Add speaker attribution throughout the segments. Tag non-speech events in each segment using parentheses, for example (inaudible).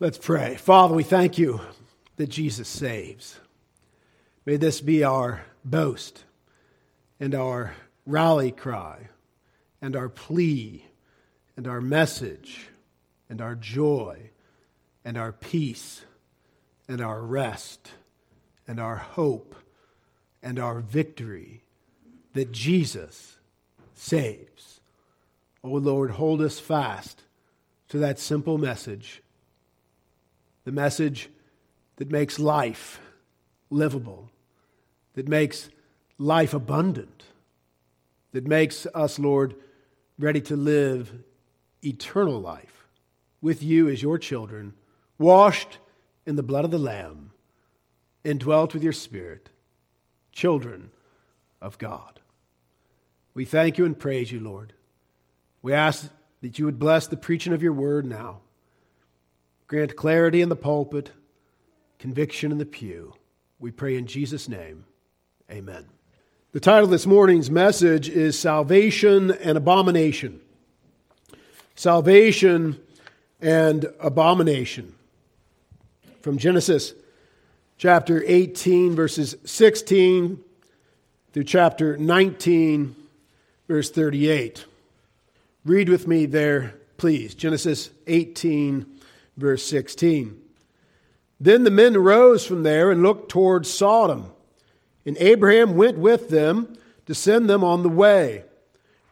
Speaker 1: Let's pray. Father, we thank you that Jesus saves. May this be our boast and our rally cry and our plea and our message and our joy and our peace and our rest and our hope and our victory that Jesus saves. Oh Lord, hold us fast to that simple message the message that makes life livable, that makes life abundant, that makes us, Lord, ready to live eternal life with you as your children, washed in the blood of the Lamb, indwelt with your Spirit, children of God. We thank you and praise you, Lord. We ask that you would bless the preaching of your word now. Grant clarity in the pulpit, conviction in the pew. We pray in Jesus' name. Amen. The title of this morning's message is Salvation and Abomination. Salvation and Abomination. From Genesis chapter 18, verses 16 through chapter 19, verse 38. Read with me there, please. Genesis 18, verse 16. Then the men rose from there and looked toward Sodom. And Abraham went with them to send them on the way.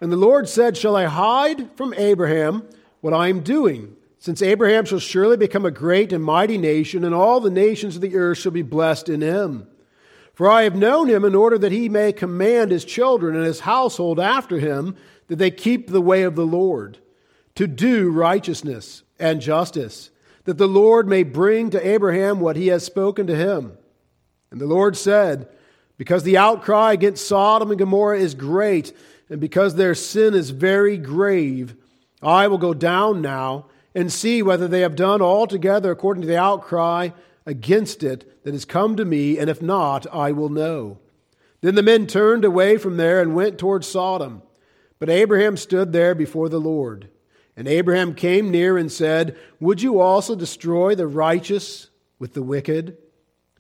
Speaker 1: And the Lord said, Shall I hide from Abraham what I am doing? Since Abraham shall surely become a great and mighty nation, and all the nations of the earth shall be blessed in him. For I have known him in order that he may command his children and his household after him, that they keep the way of the Lord, to do righteousness and justice that the Lord may bring to Abraham what he has spoken to him. And the Lord said, Because the outcry against Sodom and Gomorrah is great, and because their sin is very grave, I will go down now and see whether they have done altogether according to the outcry against it that has come to me, and if not, I will know. Then the men turned away from there and went toward Sodom. But Abraham stood there before the Lord. And Abraham came near and said, Would you also destroy the righteous with the wicked?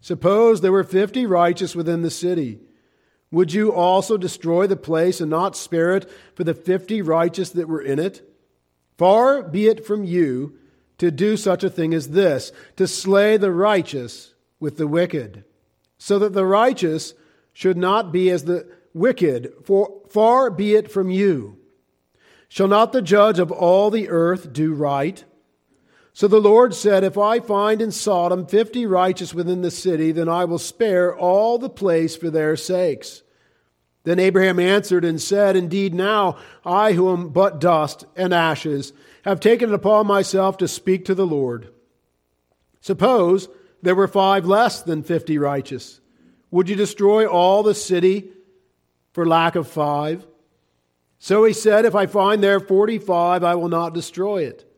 Speaker 1: Suppose there were fifty righteous within the city. Would you also destroy the place and not spare it for the fifty righteous that were in it? Far be it from you to do such a thing as this, to slay the righteous with the wicked, so that the righteous should not be as the wicked, for far be it from you. Shall not the judge of all the earth do right? So the Lord said, If I find in Sodom fifty righteous within the city, then I will spare all the place for their sakes. Then Abraham answered and said, Indeed, now I, who am but dust and ashes, have taken it upon myself to speak to the Lord. Suppose there were five less than fifty righteous. Would you destroy all the city for lack of five? So he said, If I find there forty five, I will not destroy it.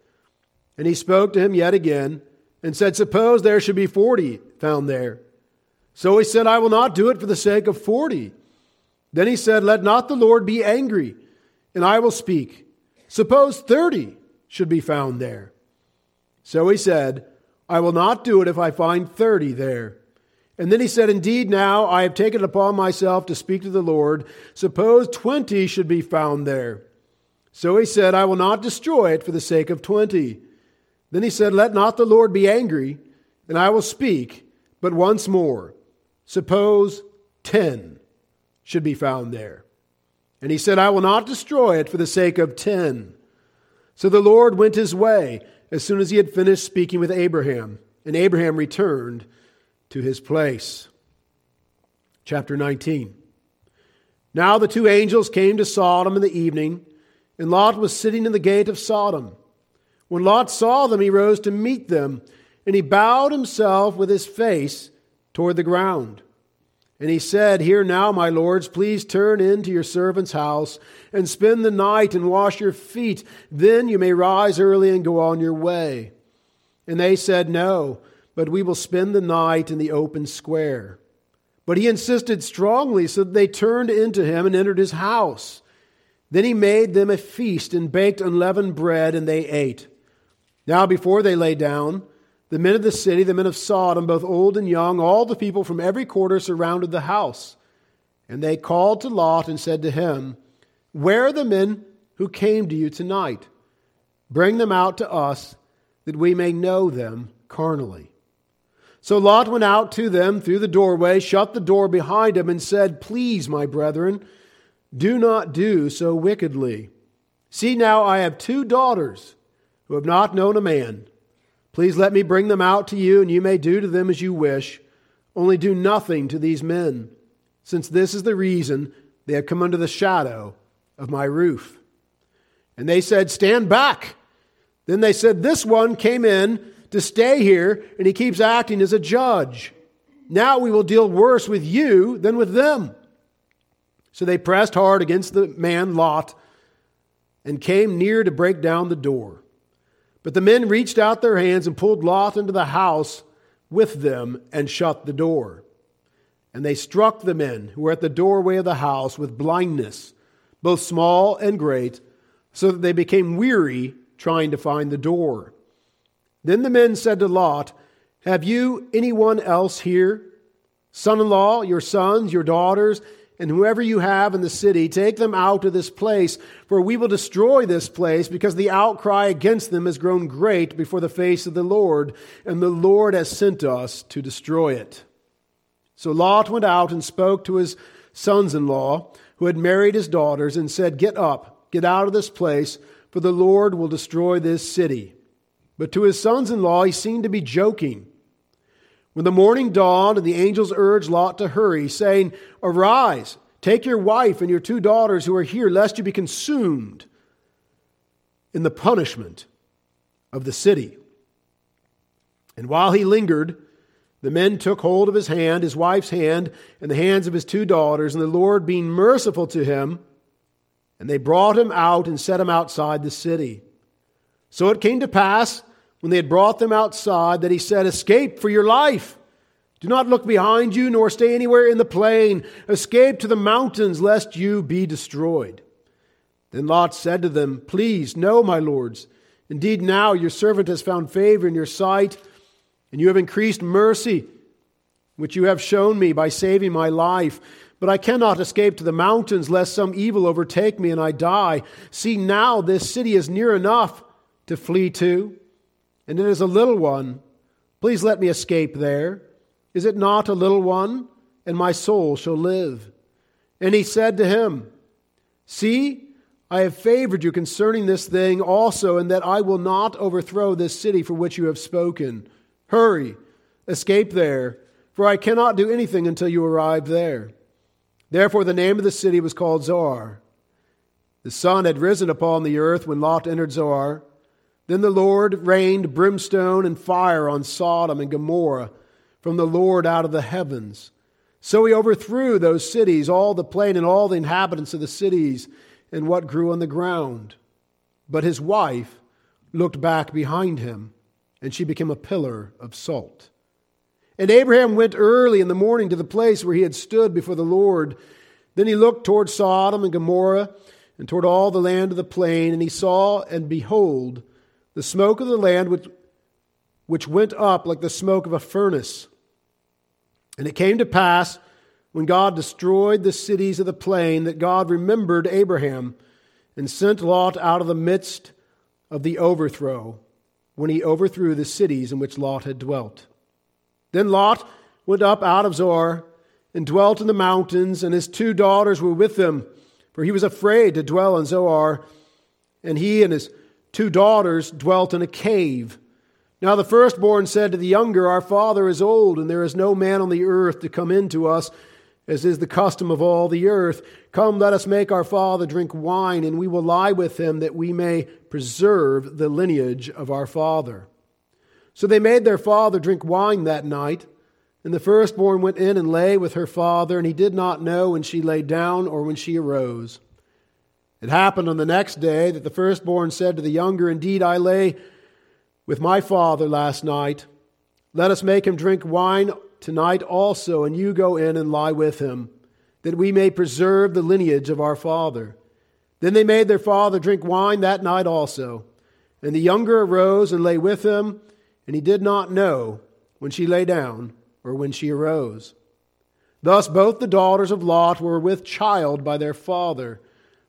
Speaker 1: And he spoke to him yet again and said, Suppose there should be forty found there. So he said, I will not do it for the sake of forty. Then he said, Let not the Lord be angry, and I will speak. Suppose thirty should be found there. So he said, I will not do it if I find thirty there. And then he said, Indeed, now I have taken it upon myself to speak to the Lord. Suppose twenty should be found there. So he said, I will not destroy it for the sake of twenty. Then he said, Let not the Lord be angry, and I will speak, but once more. Suppose ten should be found there. And he said, I will not destroy it for the sake of ten. So the Lord went his way as soon as he had finished speaking with Abraham. And Abraham returned to his place. Chapter 19. Now the two angels came to Sodom in the evening, and Lot was sitting in the gate of Sodom. When Lot saw them, he rose to meet them, and he bowed himself with his face toward the ground. And he said, Here now, my lords, please turn into your servant's house and spend the night and wash your feet. Then you may rise early and go on your way. And they said, No but we will spend the night in the open square. But he insisted strongly, so they turned into him and entered his house. Then he made them a feast and baked unleavened bread, and they ate. Now, before they lay down, the men of the city, the men of Sodom, both old and young, all the people from every quarter surrounded the house. And they called to Lot and said to him, Where are the men who came to you tonight? Bring them out to us, that we may know them carnally. So Lot went out to them through the doorway, shut the door behind him, and said, Please, my brethren, do not do so wickedly. See now, I have two daughters who have not known a man. Please let me bring them out to you, and you may do to them as you wish. Only do nothing to these men, since this is the reason they have come under the shadow of my roof. And they said, Stand back. Then they said, This one came in to stay here, and he keeps acting as a judge. Now we will deal worse with you than with them. So they pressed hard against the man Lot and came near to break down the door. But the men reached out their hands and pulled Lot into the house with them and shut the door. And they struck the men who were at the doorway of the house with blindness, both small and great, so that they became weary trying to find the door. Then the men said to Lot, Have you anyone else here? Son in law, your sons, your daughters, and whoever you have in the city, take them out of this place, for we will destroy this place, because the outcry against them has grown great before the face of the Lord, and the Lord has sent us to destroy it. So Lot went out and spoke to his sons in law, who had married his daughters, and said, Get up, get out of this place, for the Lord will destroy this city. But to his sons in law he seemed to be joking. When the morning dawned and the angels urged Lot to hurry, saying, Arise, take your wife and your two daughters who are here, lest you be consumed in the punishment of the city. And while he lingered, the men took hold of his hand, his wife's hand, and the hands of his two daughters, and the Lord, being merciful to him, and they brought him out and set him outside the city. So it came to pass, when they had brought them outside, that he said, Escape for your life. Do not look behind you, nor stay anywhere in the plain. Escape to the mountains, lest you be destroyed. Then Lot said to them, Please, no, my lords. Indeed, now your servant has found favor in your sight, and you have increased mercy, which you have shown me by saving my life. But I cannot escape to the mountains, lest some evil overtake me and I die. See, now this city is near enough to flee to, and it is a little one. Please let me escape there. Is it not a little one? And my soul shall live. And he said to him, See, I have favored you concerning this thing also, and that I will not overthrow this city for which you have spoken. Hurry, escape there, for I cannot do anything until you arrive there. Therefore, the name of the city was called Zoar. The sun had risen upon the earth when Lot entered Zoar. Then the Lord rained brimstone and fire on Sodom and Gomorrah from the Lord out of the heavens. So he overthrew those cities, all the plain and all the inhabitants of the cities, and what grew on the ground. But his wife looked back behind him, and she became a pillar of salt. And Abraham went early in the morning to the place where he had stood before the Lord. Then he looked toward Sodom and Gomorrah, and toward all the land of the plain, and he saw, and behold, the smoke of the land which, which went up like the smoke of a furnace. And it came to pass when God destroyed the cities of the plain that God remembered Abraham and sent Lot out of the midst of the overthrow when he overthrew the cities in which Lot had dwelt. Then Lot went up out of Zoar and dwelt in the mountains, and his two daughters were with him, for he was afraid to dwell in Zoar, and he and his two daughters dwelt in a cave. Now the firstborn said to the younger, Our father is old, and there is no man on the earth to come in to us, as is the custom of all the earth. Come, let us make our father drink wine, and we will lie with him, that we may preserve the lineage of our father. So they made their father drink wine that night. And the firstborn went in and lay with her father, and he did not know when she lay down or when she arose. It happened on the next day that the firstborn said to the younger, Indeed, I lay with my father last night. Let us make him drink wine tonight also, and you go in and lie with him, that we may preserve the lineage of our father. Then they made their father drink wine that night also. And the younger arose and lay with him, and he did not know when she lay down or when she arose. Thus both the daughters of Lot were with child by their father.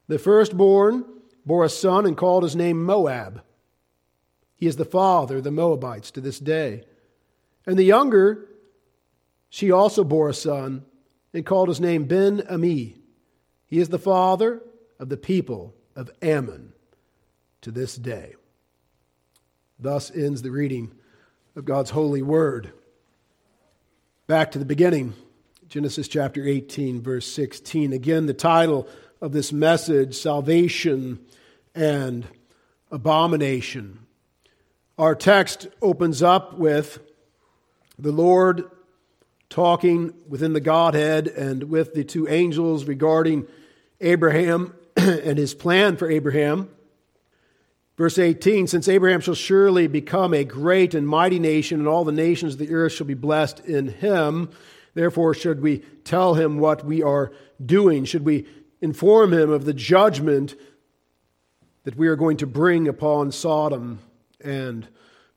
Speaker 1: The firstborn bore a son and called his name Moab. He is the father of the Moabites to this day. And the younger, she also bore a son and called his name Ben Ami. He is the father of the people of Ammon to this day. Thus ends the reading of God's holy word. Back to the beginning, Genesis chapter 18, verse 16. Again, the title of this message Salvation and Abomination. Our text opens up with the Lord talking within the Godhead and with the two angels regarding Abraham (clears throat) and his plan for Abraham. Verse 18 Since Abraham shall surely become a great and mighty nation, and all the nations of the earth shall be blessed in him, therefore should we tell him what we are doing? Should we inform him of the judgment that we are going to bring upon Sodom and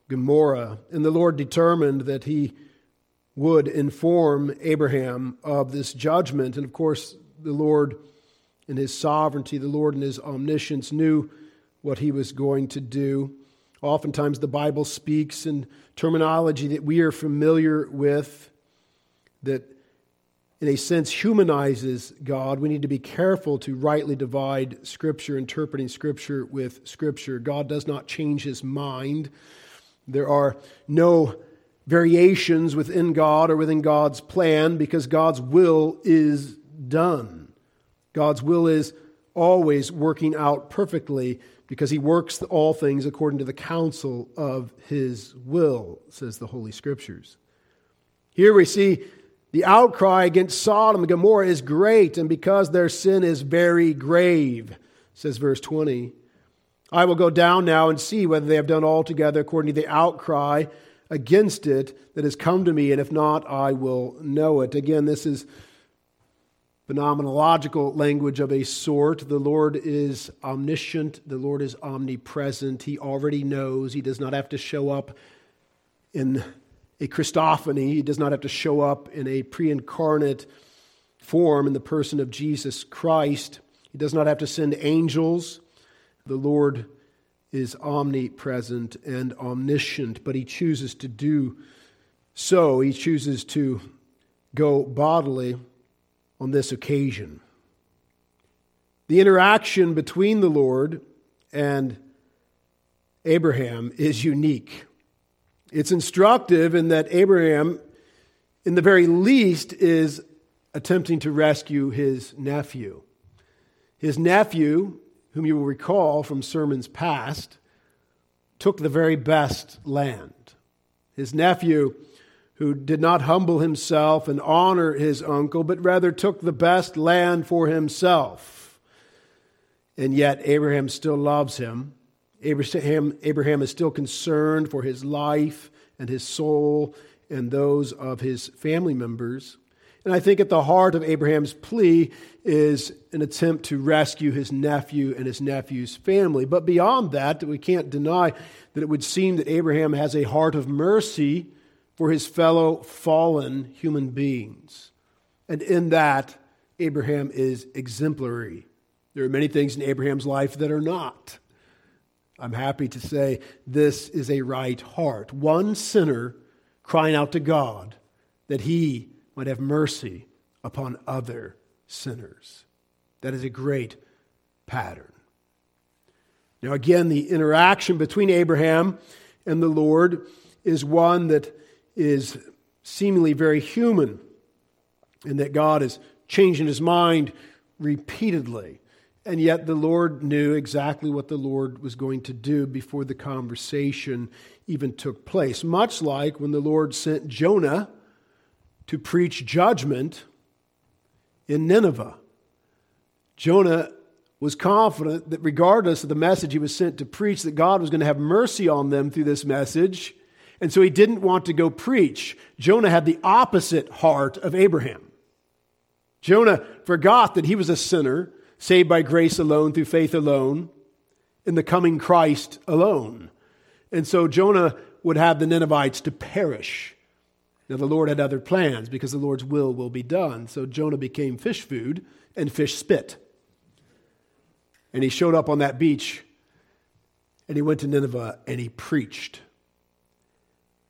Speaker 1: Gomorrah? And the Lord determined that he would inform Abraham of this judgment. And of course, the Lord, in his sovereignty, the Lord in his omniscience, knew what he was going to do. Oftentimes, the Bible speaks in terminology that we are familiar with, that in a sense humanizes God. We need to be careful to rightly divide Scripture, interpreting Scripture with Scripture. God does not change his mind. There are no variations within God or within God's plan because God's will is done. God's will is always working out perfectly because he works all things according to the counsel of his will, says the Holy Scriptures. Here we see the outcry against Sodom and Gomorrah is great, and because their sin is very grave, says verse 20. I will go down now and see whether they have done altogether according to the outcry against it that has come to me, and if not, I will know it. Again, this is phenomenological language of a sort. The Lord is omniscient, the Lord is omnipresent. He already knows. He does not have to show up in a Christophany, he does not have to show up in a pre incarnate form in the person of Jesus Christ. He does not have to send angels. The Lord is omnipresent and omniscient, but he chooses to do so. He chooses to go bodily on this occasion. The interaction between the Lord and Abraham is unique. It's instructive in that Abraham, in the very least, is attempting to rescue his nephew. His nephew, whom you will recall from sermons past, took the very best land. His nephew who did not humble himself and honor his uncle, but rather took the best land for himself. And yet, Abraham still loves him. Abraham, Abraham is still concerned for his life and his soul and those of his family members. And I think at the heart of Abraham's plea is an attempt to rescue his nephew and his nephew's family. But beyond that, we can't deny that it would seem that Abraham has a heart of mercy for his fellow fallen human beings. And in that, Abraham is exemplary. There are many things in Abraham's life that are not. I'm happy to say this is a right heart. One sinner crying out to God that he might have mercy upon other sinners. That is a great pattern. Now, again, the interaction between Abraham and the Lord is one that is seemingly very human, and that God is changing his mind repeatedly. And yet, the Lord knew exactly what the Lord was going to do before the conversation even took place. Much like when the Lord sent Jonah to preach judgment in Nineveh. Jonah was confident that regardless of the message he was sent to preach, that God was going to have mercy on them through this message and so he didn't want to go preach. Jonah had the opposite heart of Abraham. Jonah forgot that he was a sinner, saved by grace alone, through faith alone, in the coming Christ alone. And so Jonah would have the Ninevites to perish. Now, the Lord had other plans because the Lord's will will be done. So Jonah became fish food and fish spit. And he showed up on that beach and he went to Nineveh and he preached.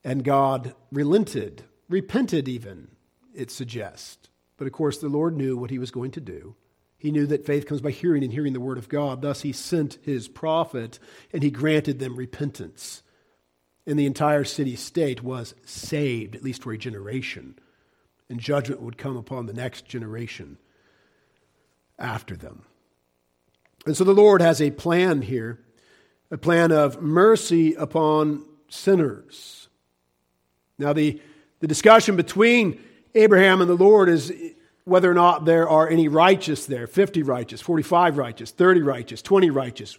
Speaker 1: And God relented, repented even, it suggests. But of course, the Lord knew what he was going to do. He knew that faith comes by hearing and hearing the word of God. Thus, he sent his prophet and he granted them repentance. And the entire city state was saved, at least for a generation. And judgment would come upon the next generation after them. And so the Lord has a plan here, a plan of mercy upon sinners. Now, the, the discussion between Abraham and the Lord is whether or not there are any righteous there 50 righteous, 45 righteous, 30 righteous, 20 righteous.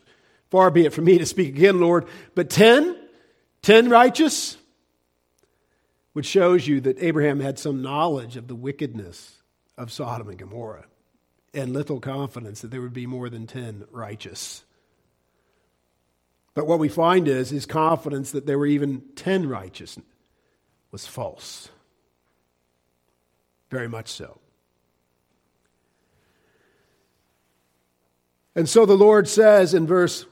Speaker 1: Far be it from me to speak again, Lord, but 10, 10 righteous, which shows you that Abraham had some knowledge of the wickedness of Sodom and Gomorrah and little confidence that there would be more than 10 righteous. But what we find is his confidence that there were even 10 righteous was false. Very much so. And so the Lord says in verse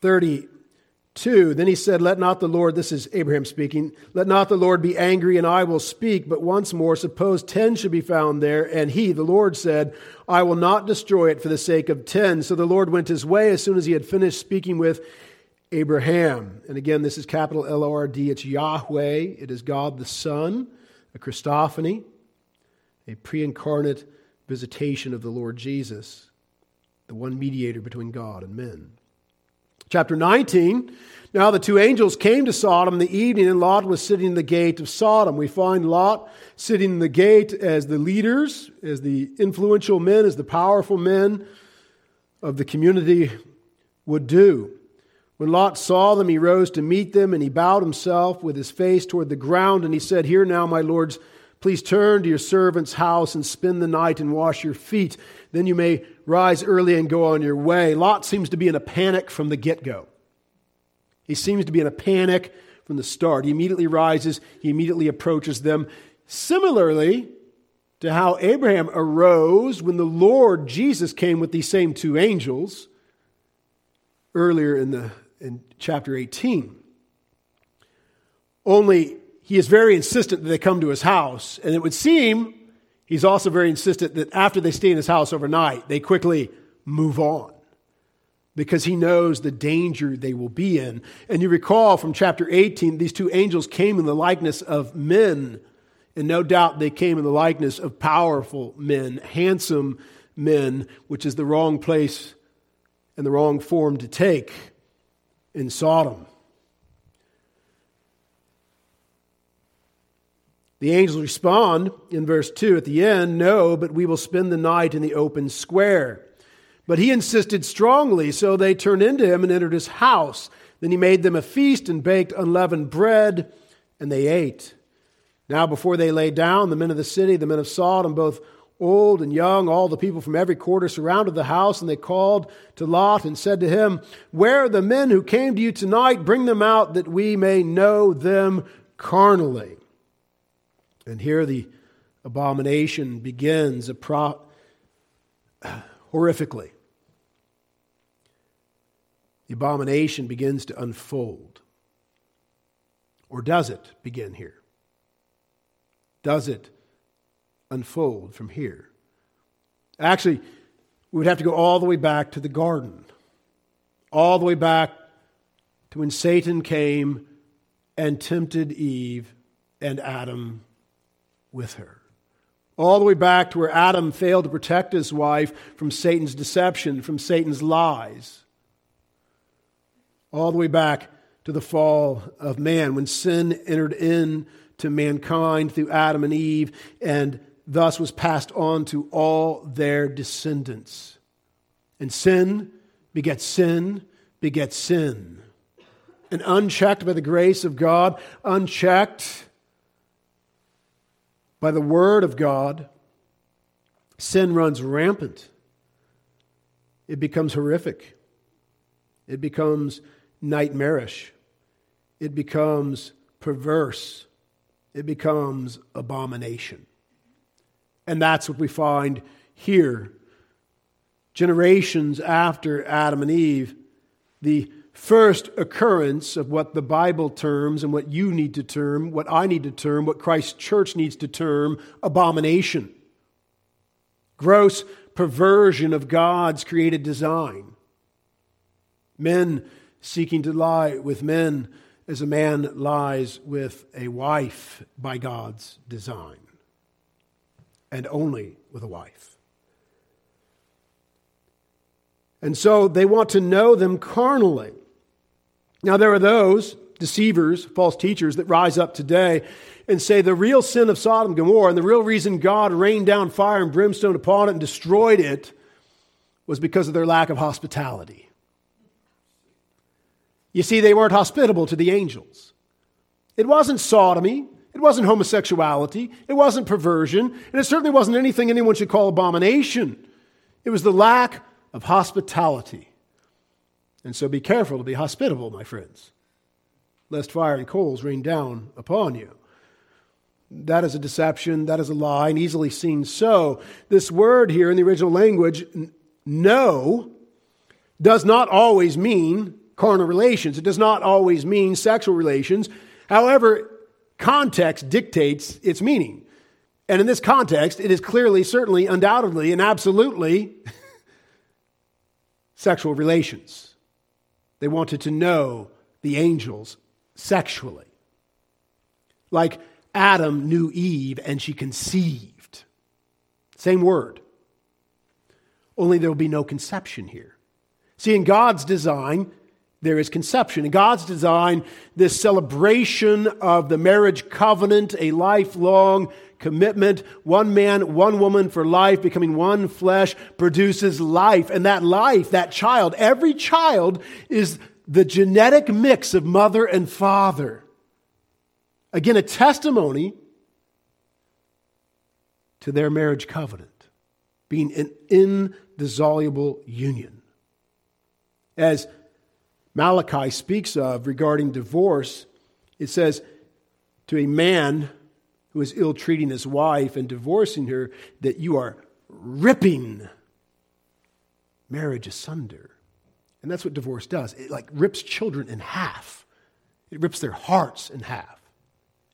Speaker 1: 32, then he said, Let not the Lord, this is Abraham speaking, let not the Lord be angry, and I will speak. But once more, suppose ten should be found there. And he, the Lord, said, I will not destroy it for the sake of ten. So the Lord went his way as soon as he had finished speaking with Abraham. And again, this is capital L O R D. It's Yahweh. It is God the Son, a Christophany, a pre incarnate visitation of the Lord Jesus the one mediator between God and men. Chapter 19. Now the two angels came to Sodom in the evening, and Lot was sitting in the gate of Sodom. We find Lot sitting in the gate as the leaders, as the influential men, as the powerful men of the community would do. When Lot saw them, he rose to meet them, and he bowed himself with his face toward the ground, and he said, Here now, my lords, please turn to your servant's house and spend the night and wash your feet. Then you may rise early and go on your way. Lot seems to be in a panic from the get go. He seems to be in a panic from the start. He immediately rises, he immediately approaches them. Similarly to how Abraham arose when the Lord Jesus came with these same two angels earlier in, the, in chapter 18. Only he is very insistent that they come to his house, and it would seem He's also very insistent that after they stay in his house overnight, they quickly move on because he knows the danger they will be in. And you recall from chapter 18, these two angels came in the likeness of men. And no doubt they came in the likeness of powerful men, handsome men, which is the wrong place and the wrong form to take in Sodom. The angels respond in verse 2 at the end No, but we will spend the night in the open square. But he insisted strongly, so they turned into him and entered his house. Then he made them a feast and baked unleavened bread, and they ate. Now, before they lay down, the men of the city, the men of Sodom, both old and young, all the people from every quarter surrounded the house, and they called to Lot and said to him, Where are the men who came to you tonight? Bring them out that we may know them carnally. And here the abomination begins pro- horrifically. The abomination begins to unfold. Or does it begin here? Does it unfold from here? Actually, we would have to go all the way back to the garden, all the way back to when Satan came and tempted Eve and Adam with her. All the way back to where Adam failed to protect his wife from Satan's deception, from Satan's lies. All the way back to the fall of man, when sin entered into mankind through Adam and Eve, and thus was passed on to all their descendants. And sin begets sin, begets sin. And unchecked by the grace of God, unchecked by the word of God, sin runs rampant. It becomes horrific. It becomes nightmarish. it becomes perverse, it becomes abomination. And that's what we find here. Generations after Adam and Eve, the first occurrence of what the Bible terms and what you need to term, what I need to term, what Christ's church needs to term abomination. Gross perversion of God's created design. Men seeking to lie with men as a man lies with a wife by God's design, and only with a wife. And so they want to know them carnally. Now, there are those deceivers, false teachers, that rise up today and say the real sin of Sodom and Gomorrah and the real reason God rained down fire and brimstone upon it and destroyed it was because of their lack of hospitality. You see, they weren't hospitable to the angels. It wasn't sodomy. It wasn't homosexuality. It wasn't perversion. And it certainly wasn't anything anyone should call abomination. It was the lack of hospitality. And so be careful to be hospitable, my friends, lest fire and coals rain down upon you. That is a deception, that is a lie, and easily seen so. This word here in the original language, no, does not always mean carnal relations. It does not always mean sexual relations. However, context dictates its meaning. And in this context, it is clearly, certainly, undoubtedly, and absolutely (laughs) sexual relations. They wanted to know the angels sexually. Like Adam knew Eve and she conceived. Same word. Only there will be no conception here. See, in God's design, there is conception. In God's design, this celebration of the marriage covenant, a lifelong commitment, one man, one woman for life, becoming one flesh, produces life. And that life, that child, every child is the genetic mix of mother and father. Again, a testimony to their marriage covenant, being an indissoluble union. As Malachi speaks of regarding divorce, it says to a man who is ill treating his wife and divorcing her that you are ripping marriage asunder. And that's what divorce does. It like rips children in half. It rips their hearts in half.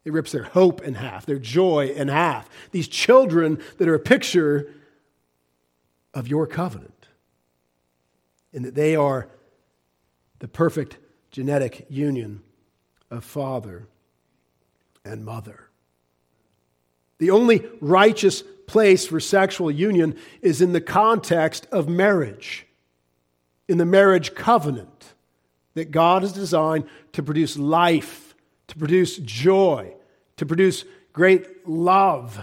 Speaker 1: It rips their hope in half, their joy in half. These children that are a picture of your covenant. And that they are the perfect genetic union of father and mother. The only righteous place for sexual union is in the context of marriage, in the marriage covenant that God has designed to produce life, to produce joy, to produce great love.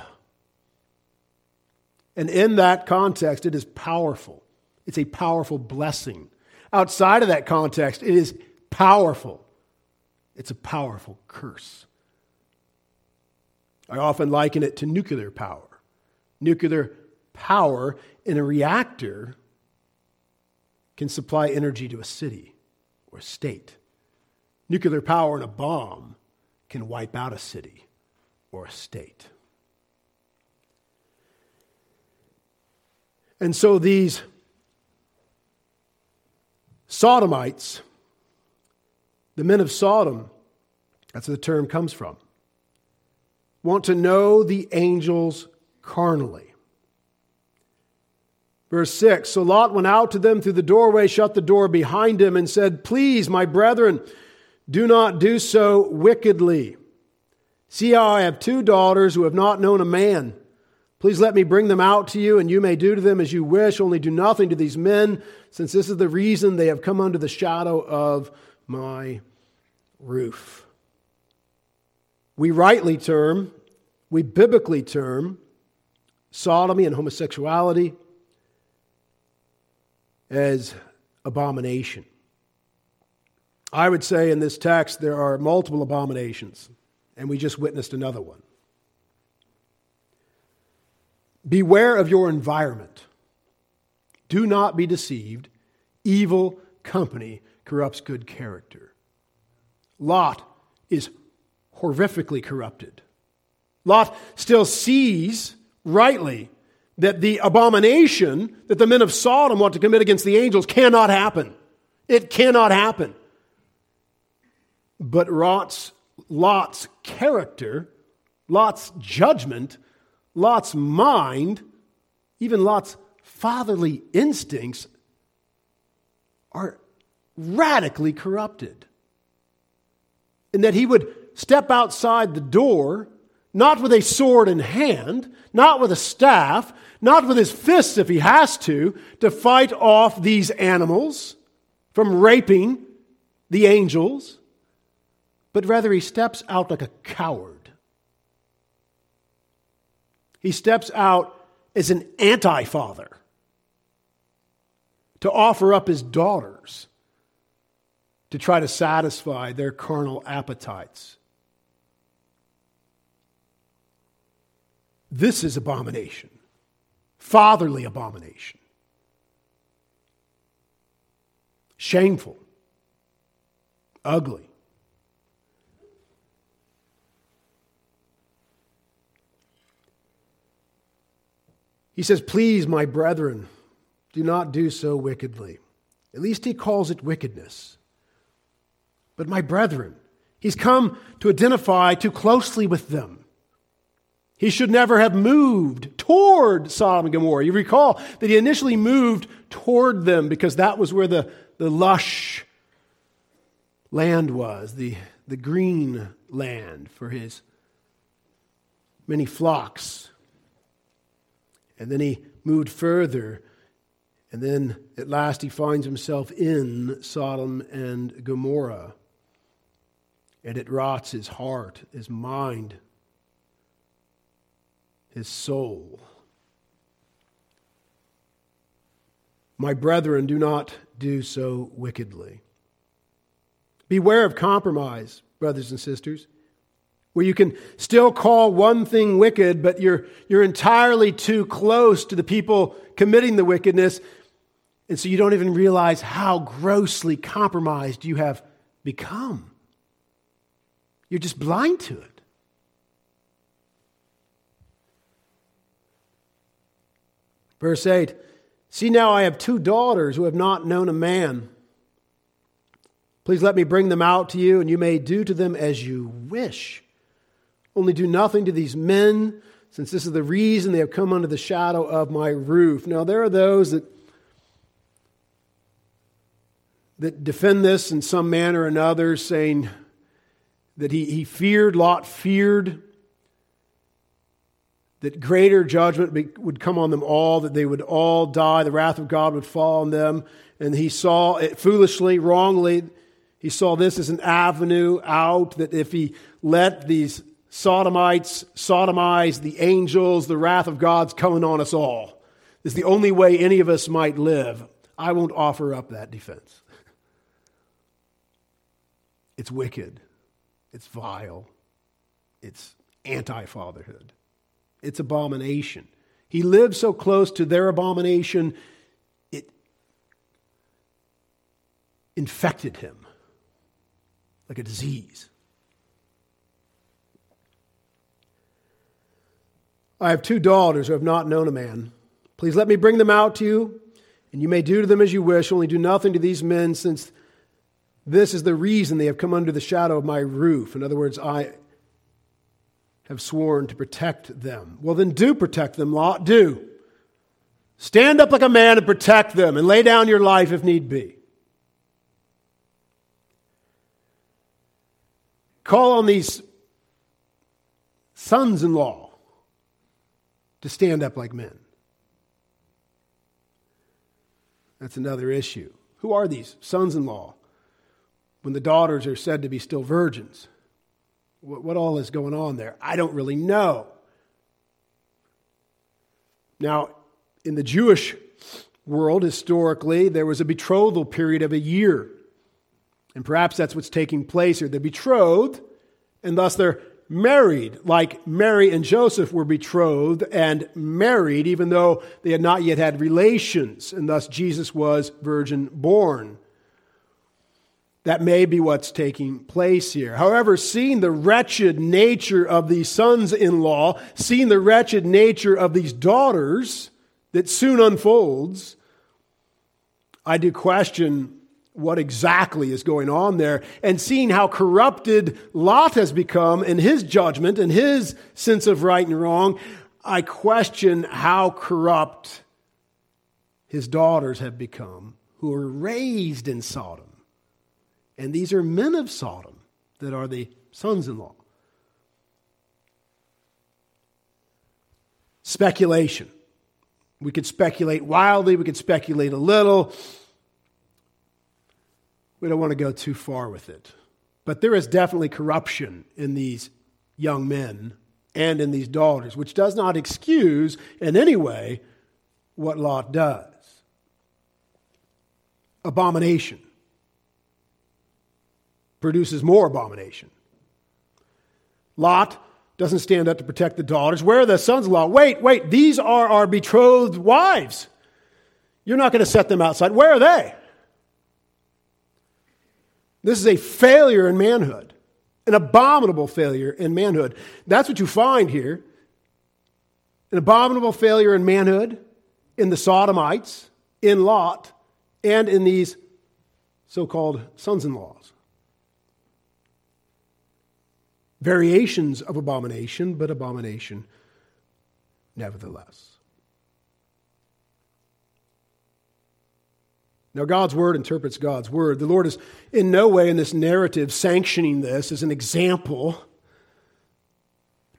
Speaker 1: And in that context, it is powerful. It's a powerful blessing. Outside of that context, it is powerful. It's a powerful curse. I often liken it to nuclear power. Nuclear power in a reactor can supply energy to a city or state. Nuclear power in a bomb can wipe out a city or a state. And so these Sodomites, the men of Sodom, that's where the term comes from want to know the angels carnally. Verse 6 So Lot went out to them through the doorway, shut the door behind him, and said, Please, my brethren, do not do so wickedly. See how I have two daughters who have not known a man. Please let me bring them out to you, and you may do to them as you wish. Only do nothing to these men, since this is the reason they have come under the shadow of my roof we rightly term, we biblically term sodomy and homosexuality as abomination. I would say in this text there are multiple abominations, and we just witnessed another one. Beware of your environment. Do not be deceived. Evil company corrupts good character. Lot is horrifically corrupted. Lot still sees rightly that the abomination that the men of Sodom want to commit against the angels cannot happen. It cannot happen. But Lot's, Lot's character, Lot's judgment, Lot's mind, even Lot's fatherly instincts are radically corrupted. And that he would step outside the door, not with a sword in hand, not with a staff, not with his fists if he has to, to fight off these animals from raping the angels, but rather he steps out like a coward. He steps out as an anti father to offer up his daughters to try to satisfy their carnal appetites. This is abomination, fatherly abomination. Shameful, ugly. He says, Please, my brethren, do not do so wickedly. At least he calls it wickedness. But my brethren, he's come to identify too closely with them. He should never have moved toward Sodom and Gomorrah. You recall that he initially moved toward them because that was where the, the lush land was, the, the green land for his many flocks. And then he moved further and then at last he finds himself in Sodom and Gomorrah. And it rots his heart, his mind, his soul. My brethren, do not do so wickedly. Beware of compromise, brothers and sisters, where you can still call one thing wicked, but you're, you're entirely too close to the people committing the wickedness and so you don't even realize how grossly compromised you have become. You're just blind to it. Verse 8 See now, I have two daughters who have not known a man. Please let me bring them out to you, and you may do to them as you wish. Only do nothing to these men, since this is the reason they have come under the shadow of my roof. Now, there are those that that defend this in some manner or another, saying that he, he feared, Lot feared that greater judgment would come on them all, that they would all die, the wrath of God would fall on them. And he saw it foolishly, wrongly, he saw this as an avenue out, that if he let these sodomites sodomize the angels, the wrath of God's coming on us all. It's the only way any of us might live. I won't offer up that defense. It's wicked. It's vile. It's anti fatherhood. It's abomination. He lived so close to their abomination, it infected him like a disease. I have two daughters who have not known a man. Please let me bring them out to you, and you may do to them as you wish, only do nothing to these men, since this is the reason they have come under the shadow of my roof. In other words, I have sworn to protect them. Well, then do protect them, Lot. Do. Stand up like a man and protect them and lay down your life if need be. Call on these sons in law to stand up like men. That's another issue. Who are these sons in law? when the daughters are said to be still virgins. What, what all is going on there? I don't really know. Now, in the Jewish world, historically, there was a betrothal period of a year. And perhaps that's what's taking place here. They're betrothed, and thus they're married, like Mary and Joseph were betrothed and married, even though they had not yet had relations, and thus Jesus was virgin born. That may be what's taking place here. However, seeing the wretched nature of these sons in law, seeing the wretched nature of these daughters that soon unfolds, I do question what exactly is going on there and seeing how corrupted Lot has become in his judgment and his sense of right and wrong, I question how corrupt his daughters have become who were raised in Sodom. And these are men of Sodom that are the sons in law. Speculation. We could speculate wildly, we could speculate a little. We don't want to go too far with it. But there is definitely corruption in these young men and in these daughters, which does not excuse in any way what Lot does. Abomination produces more abomination. Lot doesn't stand up to protect the daughters. Where are the sons in law? Wait, wait, these are our betrothed wives. You're not going to set them outside. Where are they? This is a failure in manhood, an abominable failure in manhood. That's what you find here an abominable failure in manhood in the Sodomites, in Lot, and in these so called sons in laws variations of abomination, but abomination nevertheless. Now, God's word interprets God's word. The Lord is in no way in this narrative sanctioning this as an example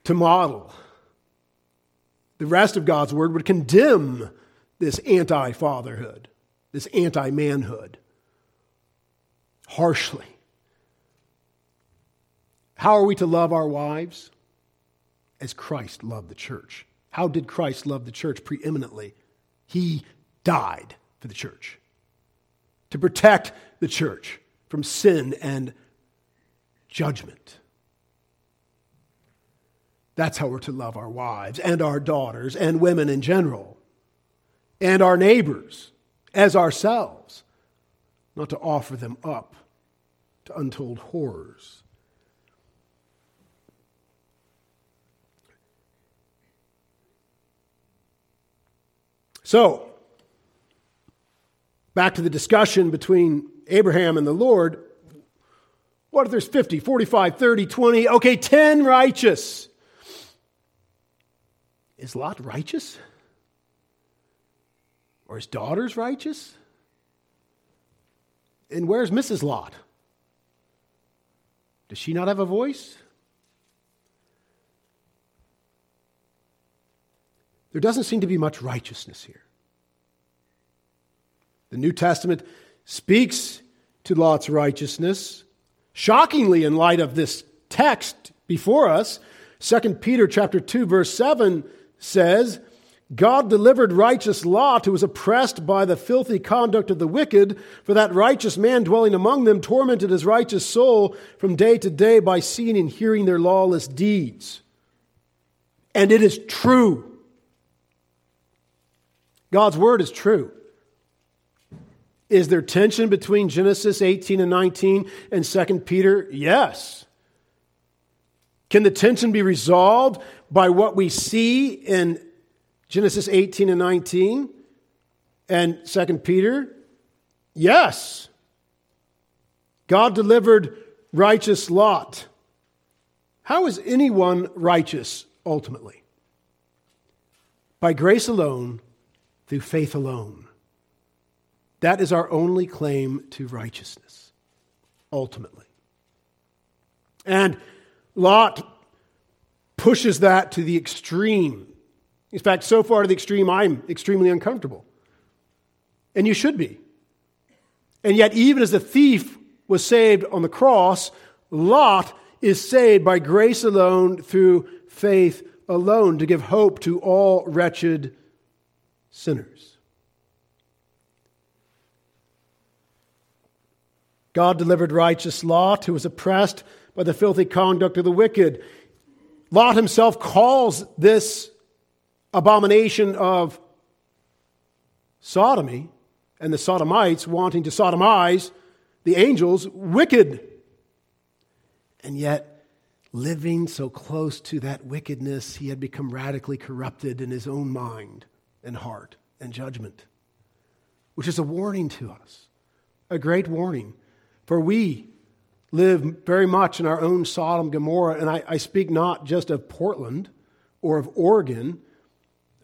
Speaker 1: to model. The rest of God's word would condemn this anti fatherhood, this anti manhood, harshly. How are we to love our wives? As Christ loved the church. How did Christ love the church preeminently? He died for the church to protect the church from sin and judgment. That's how we're to love our wives and our daughters and women in general and our neighbors as ourselves, not to offer them up to untold horrors. So, back to the discussion between Abraham and the Lord. What if there's 50, 45, 30, 20, okay, 10 righteous? Is Lot righteous? Or his daughters righteous? And where's Mrs. Lot? Does she not have a voice? There doesn't seem to be much righteousness here. The New Testament speaks to Lot's righteousness. Shockingly, in light of this text before us, 2 Peter chapter 2, verse 7 says, God delivered righteous Lot, who was oppressed by the filthy conduct of the wicked, for that righteous man dwelling among them tormented his righteous soul from day to day by seeing and hearing their lawless deeds. And it is true. God's word is true. Is there tension between Genesis 18 and 19 and 2 Peter? Yes. Can the tension be resolved by what we see in Genesis 18 and 19 and 2 Peter? Yes. God delivered righteous Lot. How is anyone righteous ultimately? By grace alone, through faith alone. That is our only claim to righteousness, ultimately. And Lot pushes that to the extreme. In fact, so far to the extreme, I'm extremely uncomfortable. And you should be. And yet, even as the thief was saved on the cross, Lot is saved by grace alone through faith alone to give hope to all wretched sinners. God delivered righteous Lot, who was oppressed by the filthy conduct of the wicked. Lot himself calls this abomination of sodomy and the sodomites wanting to sodomize the angels, wicked. And yet, living so close to that wickedness, he had become radically corrupted in his own mind and heart and judgment, which is a warning to us, a great warning. For we live very much in our own Sodom Gomorrah, and I, I speak not just of Portland or of Oregon,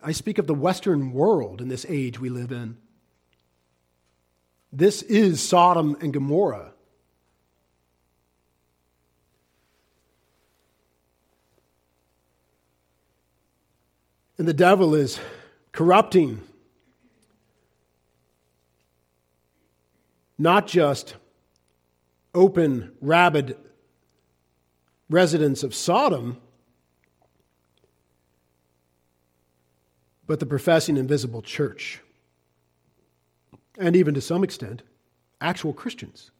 Speaker 1: I speak of the Western world in this age we live in. This is Sodom and Gomorrah. And the devil is corrupting not just open, rabid residents of Sodom, but the professing invisible church. And even to some extent, actual Christians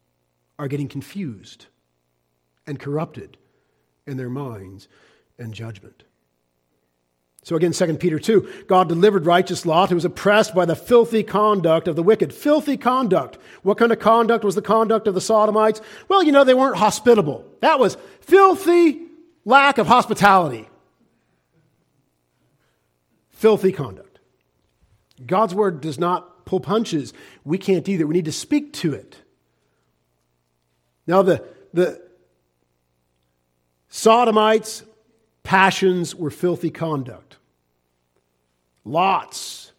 Speaker 1: are getting confused and corrupted in their minds and judgment. So again, 2 Peter 2, God delivered righteous Lot, who was oppressed by the filthy conduct of the wicked. Filthy conduct. What kind of conduct was the conduct of the Sodomites? Well, you know, they weren't hospitable. That was filthy lack of hospitality. Filthy conduct. God's word does not pull punches. We can't either. We need to speak to it. Now, the, the Sodomites, passions were filthy conduct. Lot's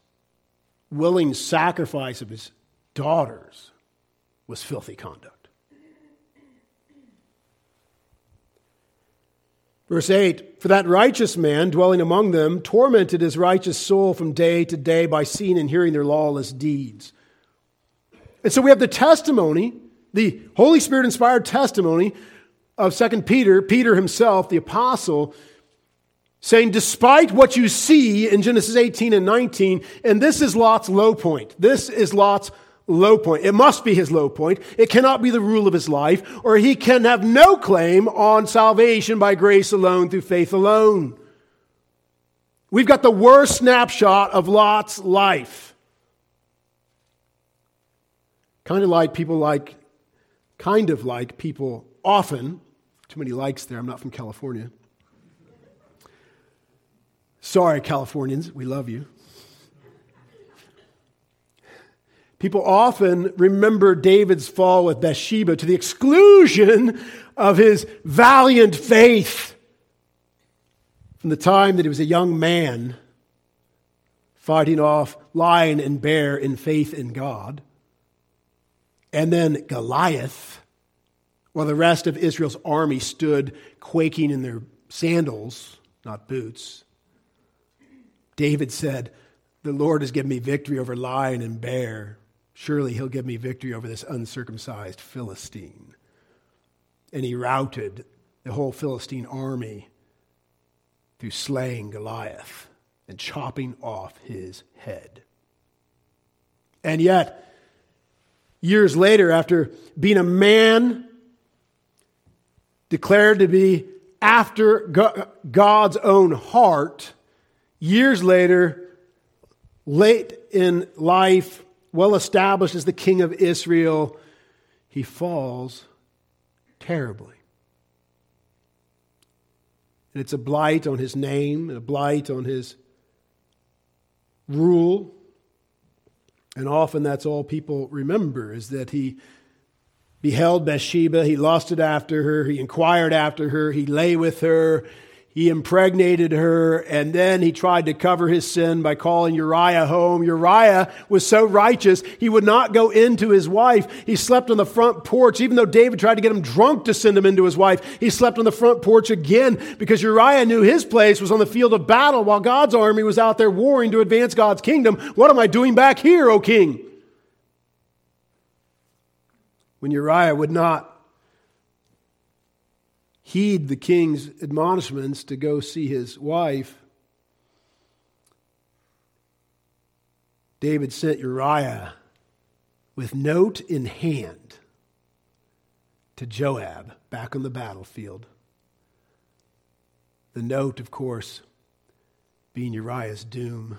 Speaker 1: willing sacrifice of his daughters was filthy conduct. Verse 8 For that righteous man dwelling among them tormented his righteous soul from day to day by seeing and hearing their lawless deeds. And so we have the testimony, the Holy Spirit inspired testimony of 2 Peter, Peter himself, the apostle, saying, despite what you see in Genesis 18 and 19, and this is Lot's low point. This is Lot's low point. It must be his low point. It cannot be the rule of his life, or he can have no claim on salvation by grace alone through faith alone. We've got the worst snapshot of Lot's life. Kind of like people like, kind of like people often, too many likes there, I'm not from California Sorry, Californians, we love you. People often remember David's fall with Bathsheba to the exclusion of his valiant faith from the time that he was a young man fighting off lion and bear in faith in God. And then Goliath, while the rest of Israel's army stood quaking in their sandals, not boots. David said, The Lord has given me victory over lion and bear. Surely he'll give me victory over this uncircumcised Philistine. And he routed the whole Philistine army through slaying Goliath and chopping off his head. And yet, years later, after being a man declared to be after God's own heart, Years later, late in life, well established as the king of Israel, he falls terribly. And it's a blight on his name, a blight on his rule. And often that's all people remember is that he beheld Bathsheba, he lusted after her, he inquired after her, he lay with her, he impregnated her, and then he tried to cover his sin by calling Uriah home. Uriah was so righteous, he would not go into his wife. He slept on the front porch, even though David tried to get him drunk to send him into his wife. He slept on the front porch again because Uriah knew his place was on the field of battle while God's army was out there warring to advance God's kingdom. What am I doing back here, O king? When Uriah would not heed the king's admonishments to go see his wife, David sent Uriah with note in hand to Joab back on the battlefield. The note, of course, being Uriah's doom.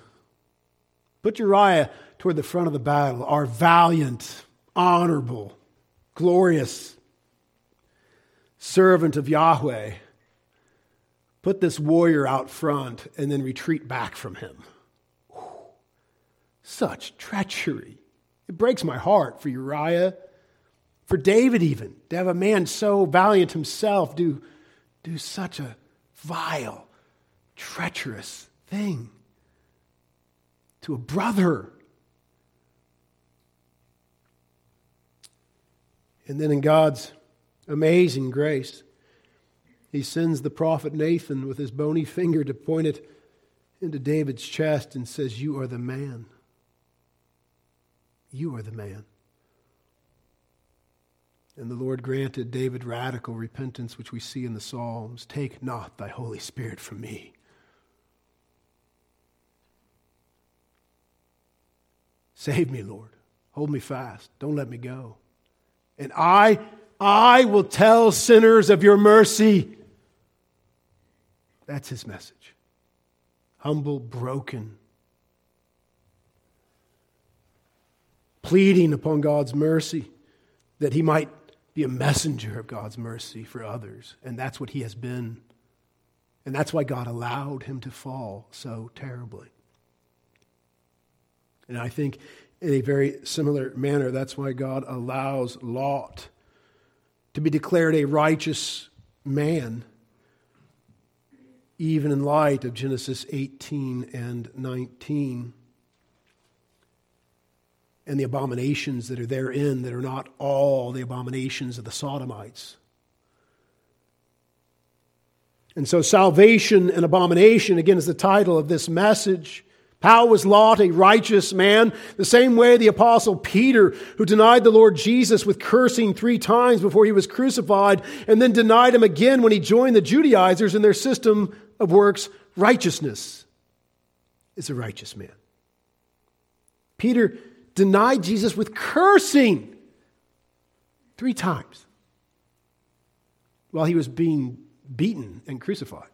Speaker 1: Put Uriah toward the front of the battle, our valiant, honorable glorious servant of Yahweh put this warrior out front and then retreat back from him. Such treachery. It breaks my heart for Uriah, for David, even, to have a man so valiant himself do, do such a vile, treacherous thing to a brother. And then in God's amazing grace, he sends the prophet Nathan with his bony finger to point it into David's chest and says, You are the man. You are the man. And the Lord granted David radical repentance, which we see in the Psalms. Take not thy Holy Spirit from me. Save me, Lord. Hold me fast. Don't let me go. And I, I will tell sinners of your mercy. That's his message. Humble, broken, pleading upon God's mercy that he might be a messenger of God's mercy for others. And that's what he has been. And that's why God allowed him to fall so terribly. And I think in a very similar manner, that's why God allows Lot to be declared a righteous man, even in light of Genesis 18 and 19 and the abominations that are therein that are not all the abominations of the Sodomites. And so, salvation and abomination, again, is the title of this message. How was Lot a righteous man? The same way the apostle Peter, who denied the Lord Jesus with cursing three times before he was crucified, and then denied him again when he joined the Judaizers in their system of works righteousness, is a righteous man. Peter denied Jesus with cursing three times while he was being beaten and crucified.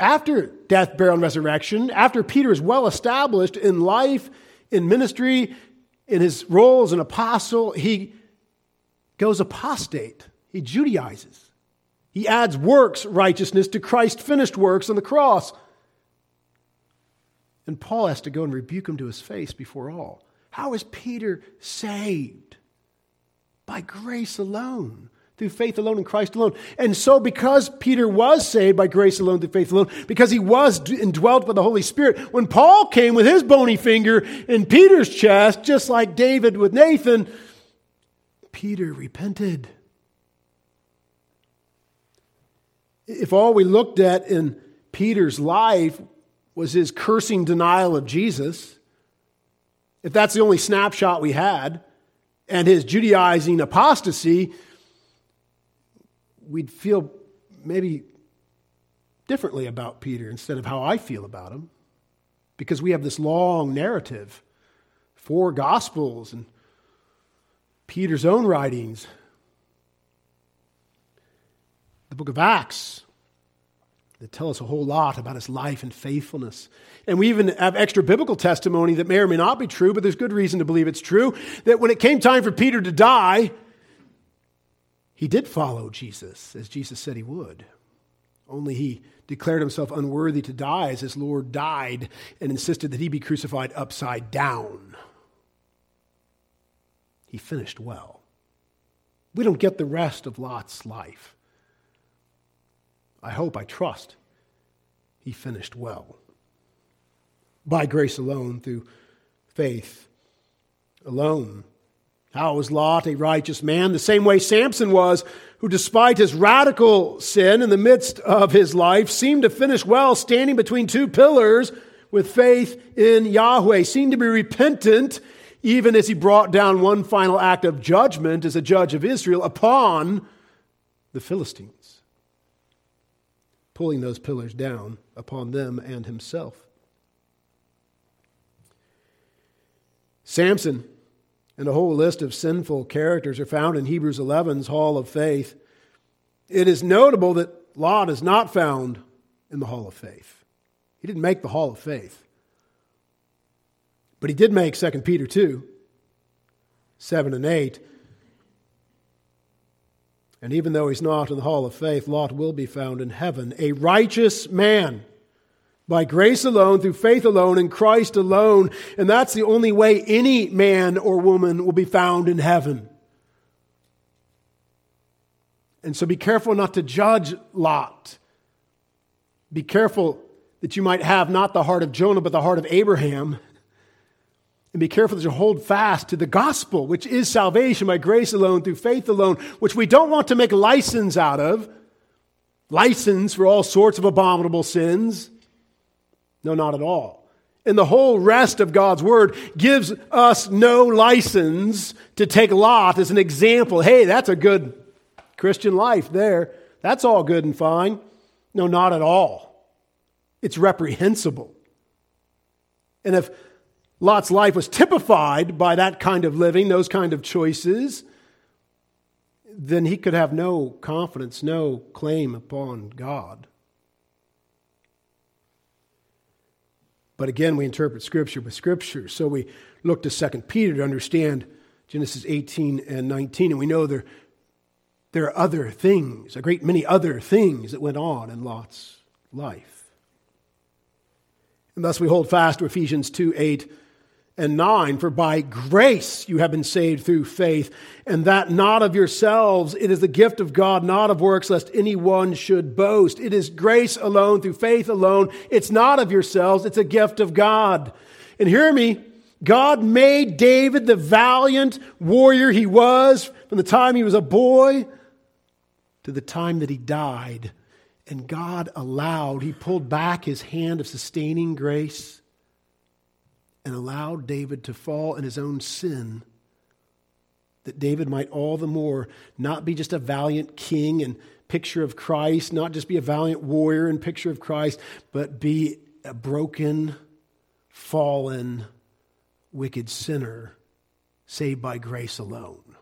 Speaker 1: After death, burial, and resurrection, after Peter is well established in life, in ministry, in his role as an apostle, he goes apostate. He Judaizes. He adds works righteousness to Christ's finished works on the cross. And Paul has to go and rebuke him to his face before all. How is Peter saved? By grace alone, through faith alone in Christ alone. And so, because Peter was saved by grace alone, through faith alone, because he was indwelt by the Holy Spirit, when Paul came with his bony finger in Peter's chest, just like David with Nathan, Peter repented. If all we looked at in Peter's life was his cursing denial of Jesus, if that's the only snapshot we had, and his Judaizing apostasy, we'd feel maybe differently about Peter instead of how I feel about him. Because we have this long narrative, four gospels, and Peter's own writings, the book of Acts, that tell us a whole lot about his life and faithfulness. And we even have extra biblical testimony that may or may not be true, but there's good reason to believe it's true. That when it came time for Peter to die, he did follow Jesus, as Jesus said he would. Only he declared himself unworthy to die as his Lord died and insisted that he be crucified upside down. He finished well. We don't get the rest of Lot's life. I hope, I trust, he finished well. By grace alone, through faith alone. How was Lot a righteous man? The same way Samson was, who, despite his radical sin in the midst of his life, seemed to finish well standing between two pillars with faith in Yahweh, seemed to be repentant, even as he brought down one final act of judgment as a judge of Israel upon the Philistines pulling those pillars down upon them and himself. Samson and a whole list of sinful characters are found in Hebrews 11's Hall of Faith. It is notable that Lot is not found in the Hall of Faith. He didn't make the Hall of Faith. But he did make 2 Peter 2. 7 and 8. And even though he's not in the hall of faith, Lot will be found in heaven, a righteous man by grace alone, through faith alone, in Christ alone. And that's the only way any man or woman will be found in heaven. And so be careful not to judge Lot. Be careful that you might have not the heart of Jonah, but the heart of Abraham. And be careful that you hold fast to the gospel, which is salvation by grace alone, through faith alone, which we don't want to make license out of. License for all sorts of abominable sins. No, not at all. And the whole rest of God's word gives us no license to take Lot as an example. Hey, that's a good Christian life there. That's all good and fine. No, not at all. It's reprehensible. And if Lot's life was typified by that kind of living, those kind of choices, then he could have no confidence, no claim upon God. But again, we interpret Scripture with Scripture. So we look to 2 Peter to understand Genesis 18 and 19. And we know there, there are other things, a great many other things that went on in Lot's life. And thus we hold fast to Ephesians 2 8 and 9 For by grace you have been saved through faith, and that not of yourselves. It is the gift of God, not of works, lest anyone should boast. It is grace alone, through faith alone. It's not of yourselves, it's a gift of God. And hear me, God made David the valiant warrior he was from the time he was a boy to the time that he died. And God allowed, he pulled back his hand of sustaining grace and allowed David to fall in his own sin, that David might all the more not be just a valiant king and picture of Christ, not just be a valiant warrior and picture of Christ, but be a broken, fallen, wicked sinner saved by grace alone,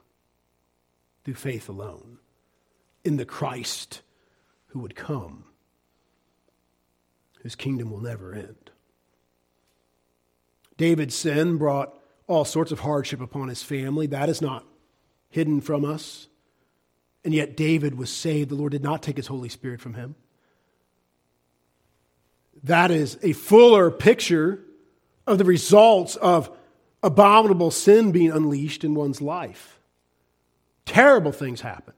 Speaker 1: through faith alone, in the Christ who would come, whose kingdom will never end. David's sin brought all sorts of hardship upon his family. That is not hidden from us. And yet, David was saved. The Lord did not take his Holy Spirit from him. That is a fuller picture of the results of abominable sin being unleashed in one's life. Terrible things happen.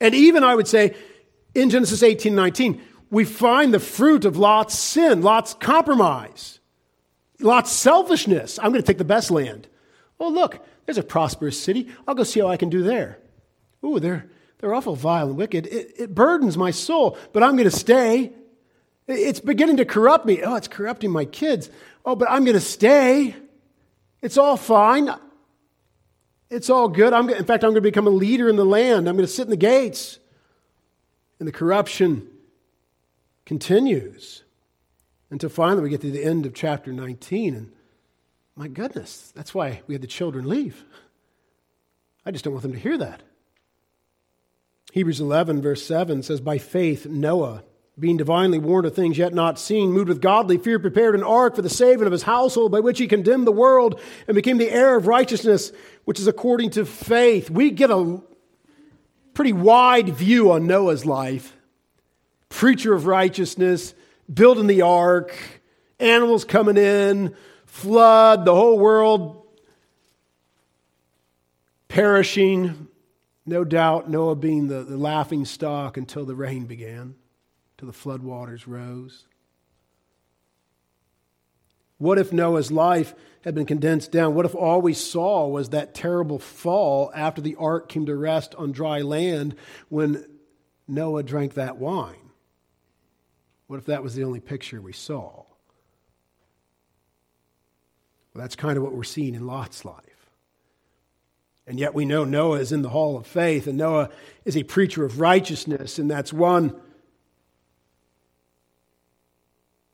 Speaker 1: And even, I would say, in Genesis 18 19, we find the fruit of Lot's sin, Lot's compromise. Lot's of selfishness. I'm going to take the best land. Oh, look, there's a prosperous city. I'll go see how I can do there. Ooh, they're, they're awful vile and wicked. It, it burdens my soul, but I'm going to stay. It's beginning to corrupt me. Oh, it's corrupting my kids. Oh, but I'm going to stay. It's all fine. It's all good. I'm, in fact, I'm going to become a leader in the land. I'm going to sit in the gates. And the corruption continues. Until finally we get to the end of chapter 19, and my goodness, that's why we had the children leave. I just don't want them to hear that. Hebrews 11, verse 7 says, By faith, Noah, being divinely warned of things yet not seen, moved with godly fear, prepared an ark for the saving of his household, by which he condemned the world and became the heir of righteousness, which is according to faith. We get a pretty wide view on Noah's life. Preacher of righteousness, building the ark, animals coming in, flood, the whole world perishing. No doubt, Noah being the, the laughing stock until the rain began, till the floodwaters rose. What if Noah's life had been condensed down? What if all we saw was that terrible fall after the ark came to rest on dry land when Noah drank that wine? What if that was the only picture we saw? Well, that's kind of what we're seeing in Lot's life. And yet we know Noah is in the hall of faith, and Noah is a preacher of righteousness, and that's one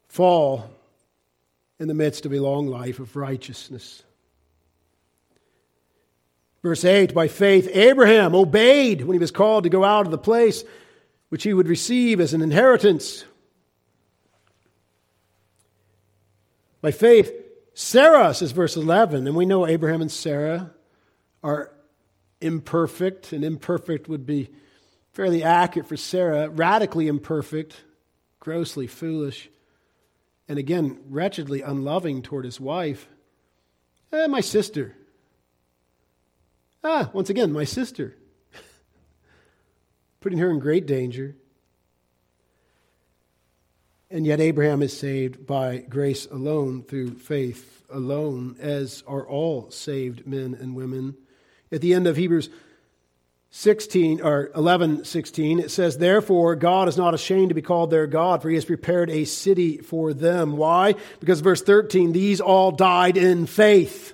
Speaker 1: fall in the midst of a long life of righteousness. Verse 8 By faith, Abraham obeyed when he was called to go out of the place which he would receive as an inheritance. By faith, Sarah, says verse 11, and we know Abraham and Sarah are imperfect, and imperfect would be fairly accurate for Sarah, radically imperfect, grossly foolish, and again, wretchedly unloving toward his wife. Eh, my sister. Ah, once again, my sister. (laughs) Putting her in great danger. And yet, Abraham is saved by grace alone, through faith alone, as are all saved men and women. At the end of Hebrews 16 or 11 16 it says therefore god is not ashamed to be called their god for he has prepared a city for them. Why? Because verse 13 these all died in faith.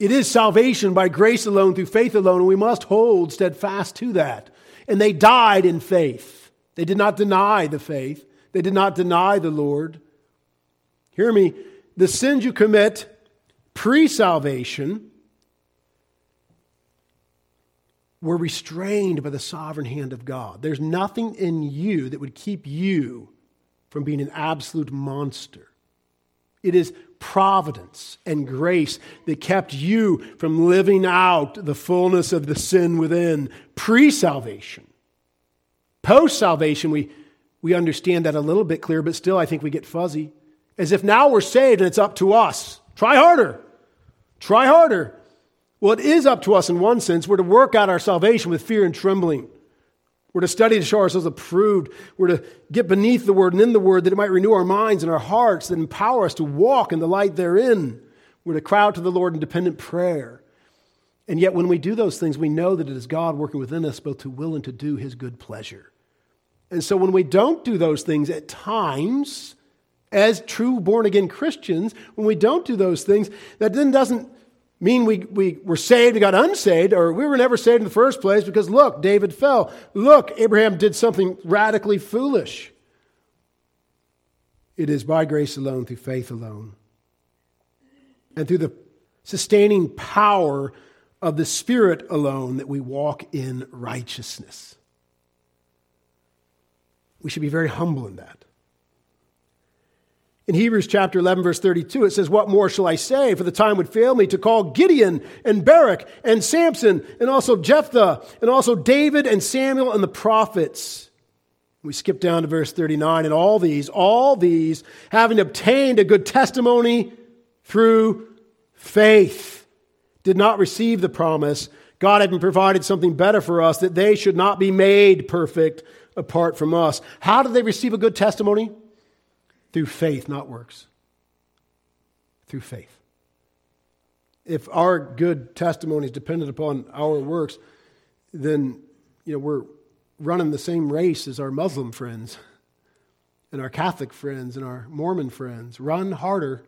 Speaker 1: It is salvation by grace alone through faith alone and we must hold steadfast to that. And they died in faith they did not deny the faith they did not deny the lord hear me the sins you commit pre-salvation were restrained by the sovereign hand of God. There's nothing in you that would keep you from being an absolute monster. It is providence and grace that kept you from living out the fullness of the sin within pre salvation. Post salvation, we, we understand that a little bit clearer, but still I think we get fuzzy. As if now we're saved and it's up to us. Try harder. Try harder. Well, it is up to us in one sense. We're to work out our salvation with fear and trembling. We're to study to show ourselves approved. We're to get beneath the word and in the word that it might renew our minds and our hearts, that empower us to walk in the light therein. We're to cry out to the Lord in dependent prayer. And yet, when we do those things, we know that it is God working within us both to will and to do his good pleasure. And so, when we don't do those things at times, as true born again Christians, when we don't do those things, that then doesn't mean we, we were saved, we got unsaved, or we were never saved in the first place because look, David fell. Look, Abraham did something radically foolish. It is by grace alone, through faith alone, and through the sustaining power of the Spirit alone that we walk in righteousness. We should be very humble in that. In Hebrews chapter 11, verse 32, it says, What more shall I say? For the time would fail me to call Gideon and Barak and Samson and also Jephthah and also David and Samuel and the prophets. We skip down to verse 39, and all these, all these, having obtained a good testimony through faith, did not receive the promise. God had provided something better for us, that they should not be made perfect apart from us. How did they receive a good testimony? Through faith, not works. Through faith. If our good testimony is dependent upon our works, then you know we're running the same race as our Muslim friends and our Catholic friends and our Mormon friends. Run harder,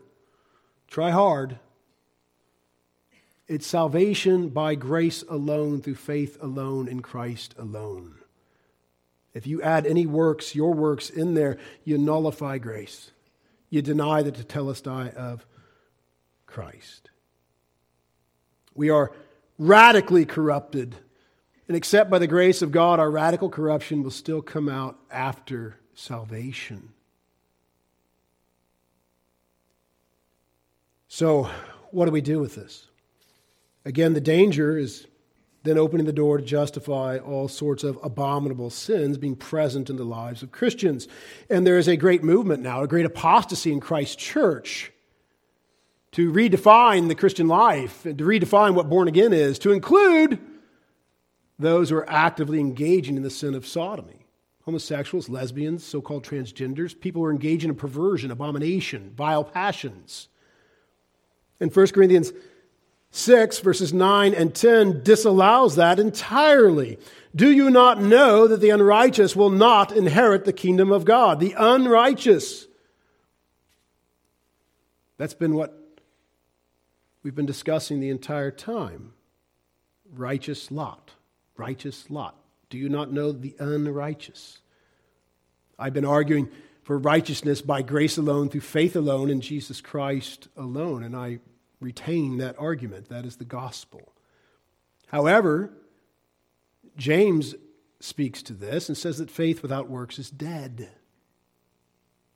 Speaker 1: try hard. It's salvation by grace alone, through faith alone, in Christ alone. If you add any works, your works in there, you nullify grace. You deny the tetelestai of Christ. We are radically corrupted. And except by the grace of God, our radical corruption will still come out after salvation. So, what do we do with this? Again, the danger is then opening the door to justify all sorts of abominable sins being present in the lives of Christians. And there is a great movement now, a great apostasy in Christ's church to redefine the Christian life and to redefine what born again is, to include those who are actively engaging in the sin of sodomy homosexuals, lesbians, so called transgenders, people who are engaging in perversion, abomination, vile passions. In 1 Corinthians 6, verses 9 and 10, disallows that entirely. Do you not know that the unrighteous will not inherit the kingdom of God? The unrighteous. That's been what we've been discussing the entire time. Righteous Lot. Righteous Lot. Do you not know the unrighteous? I've been arguing for righteousness by grace alone, through faith alone, in Jesus Christ alone. And I retain that argument. That is the gospel. However, James speaks to this and says that faith without works is dead.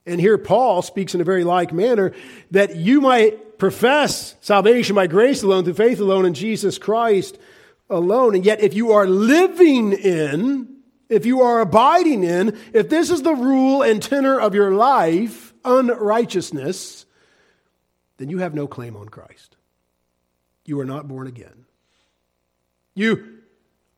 Speaker 1: And here Paul speaks in a very like manner that you might profess salvation by grace alone, through faith alone, in Jesus Christ alone. And yet, if you are living in, if you are abiding in, if this is the rule and tenor of your life, unrighteousness, then you have no claim on Christ. You are not born again. You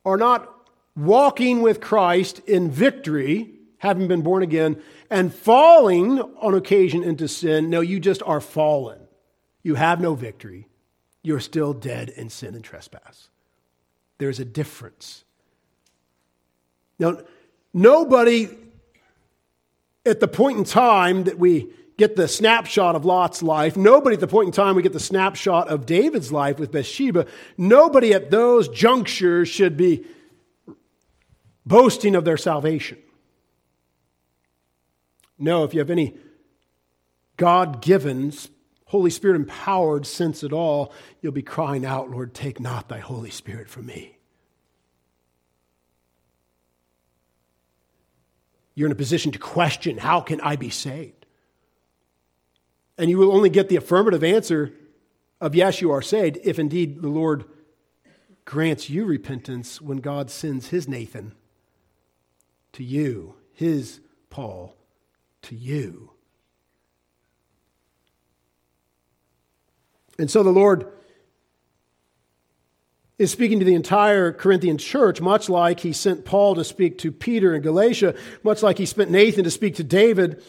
Speaker 1: are not walking with Christ in victory, having been born again, and falling on occasion into sin. No, you just are fallen. You have no victory. You're still dead in sin and trespass. There's a difference. Now, nobody at the point in time that we get the snapshot of Lot's life, nobody at the point in time we get the snapshot of David's life with Bathsheba, nobody at those junctures should be boasting of their salvation. No, if you have any God given, Holy Spirit empowered sense at all, you'll be crying out, Lord, take not thy Holy Spirit from me. You're in a position to question, how can I be saved? And you will only get the affirmative answer of yes, you are saved, if indeed the Lord grants you repentance when God sends his Nathan to you, his Paul to you. And so the Lord is speaking to the entire Corinthian church, much like he sent Paul to speak to Peter in Galatia, much like he sent Nathan to speak to David.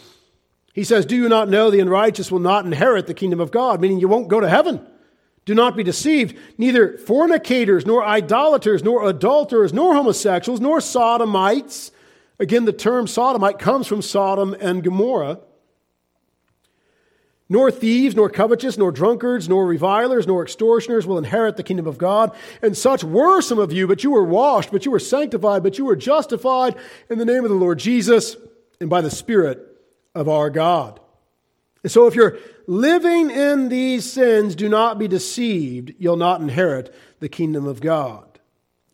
Speaker 1: He says, Do you not know the unrighteous will not inherit the kingdom of God? Meaning you won't go to heaven. Do not be deceived. Neither fornicators, nor idolaters, nor adulterers, nor homosexuals, nor sodomites, Again, the term sodomite comes from Sodom and Gomorrah. Nor thieves, nor covetous, nor drunkards, nor revilers, nor extortioners will inherit the kingdom of God. And such were some of you, but you were washed, but you were sanctified, but you were justified in the name of the Lord Jesus and by the Spirit of our God. And so if you're living in these sins, do not be deceived. You'll not inherit the kingdom of God.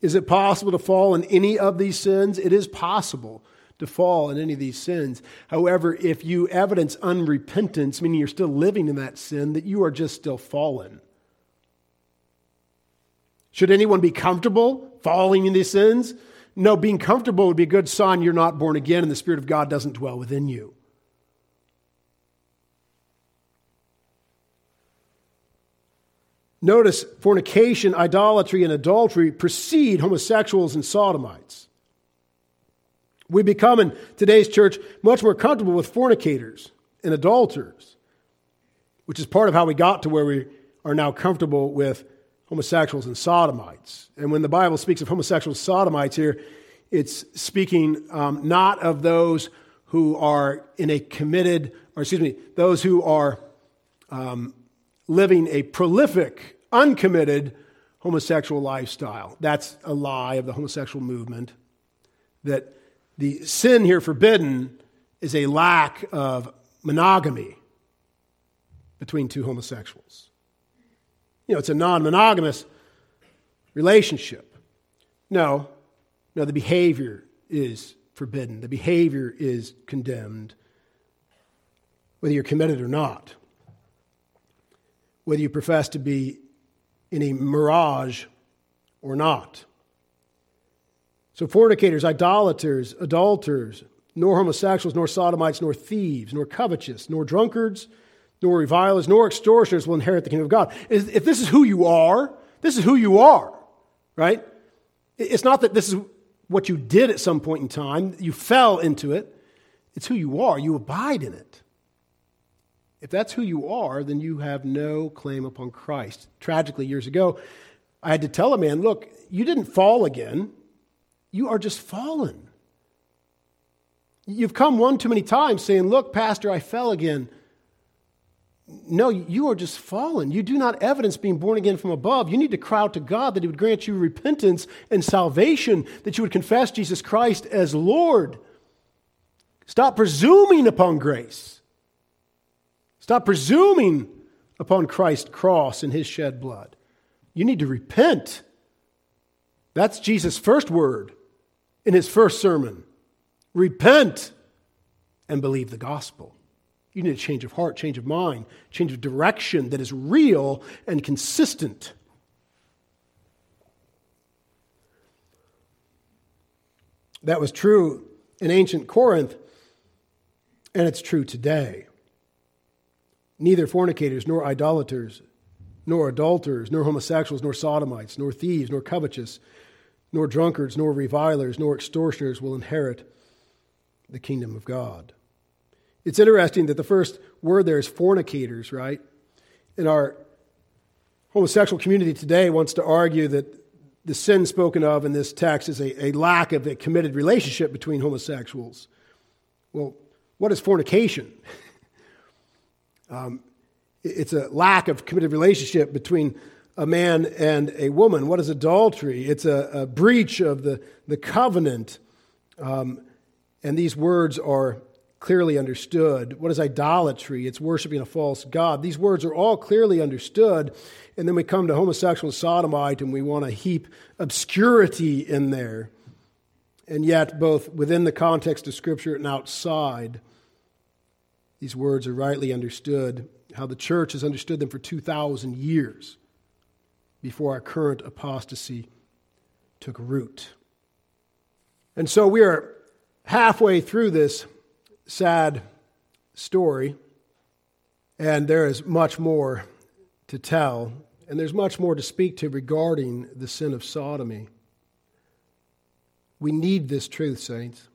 Speaker 1: Is it possible to fall in any of these sins? It is possible to fall in any of these sins. However, if you evidence unrepentance, meaning you're still living in that sin, that you are just still fallen. Should anyone be comfortable falling in these sins? No, being comfortable would be a good sign you're not born again and the Spirit of God doesn't dwell within you. Notice fornication, idolatry, and adultery precede homosexuals and sodomites. We become in today's church much more comfortable with fornicators and adulterers, which is part of how we got to where we are now comfortable with homosexuals and sodomites. And when the Bible speaks of homosexuals sodomites here, it's speaking um, not of those who are in a committed, or excuse me, those who are um, living a prolific, uncommitted homosexual lifestyle. That's a lie of the homosexual movement. That the sin here forbidden is a lack of monogamy between two homosexuals. You know, it's a non monogamous relationship. No, no, the behavior is forbidden, the behavior is condemned, whether you're committed or not whether you profess to be in a mirage or not. So, fornicators, idolaters, adulterers, nor homosexuals, nor sodomites, nor thieves, nor covetous, nor drunkards, nor revilers, nor extortioners will inherit the kingdom of God. If this is who you are, this is who you are, right? It's not that this is what you did at some point in time, you fell into it. It's who you are. You abide in it. If that's who you are, then you have no claim upon Christ. Tragically, years ago, I had to tell a man, look, you didn't fall again. You are just fallen. You've come one too many times saying, look, Pastor, I fell again. No, you are just fallen. You do not evidence being born again from above. You need to cry out to God that He would grant you repentance and salvation, that you would confess Jesus Christ as Lord. Stop presuming upon grace. Stop presuming upon Christ's cross and his shed blood. You need to repent. That's Jesus' first word in his first sermon. Repent and believe the gospel. You need a change of heart, change of mind, change of direction that is real and consistent. That was true in ancient Corinth, and it's true today. Neither fornicators, nor idolaters, nor adulterers, nor homosexuals, nor sodomites, nor thieves, nor covetous, nor drunkards, nor revilers, nor extortioners will inherit the kingdom of God. It's interesting that the first word there is fornicators, right? And our homosexual community today wants to argue that the sin spoken of in this text is a, a lack of a committed relationship between homosexuals. Well, what is fornication? (laughs) um, it's a lack of committed relationship between a man and a woman. What is adultery? It's a, a breach of the, the covenant. Um, and these words are clearly understood. What is idolatry? It's worshiping a false God. These words are all clearly understood. And then we come to homosexual sodomite and we want to heap obscurity in there. And yet, both within the context of Scripture and outside, these words are rightly understood, how the church has understood them for 2,000 years before our current apostasy took root. And so we are halfway through this sad story, and there is much more to tell, and there's much more to speak to regarding the sin of sodomy. We need this truth, saints.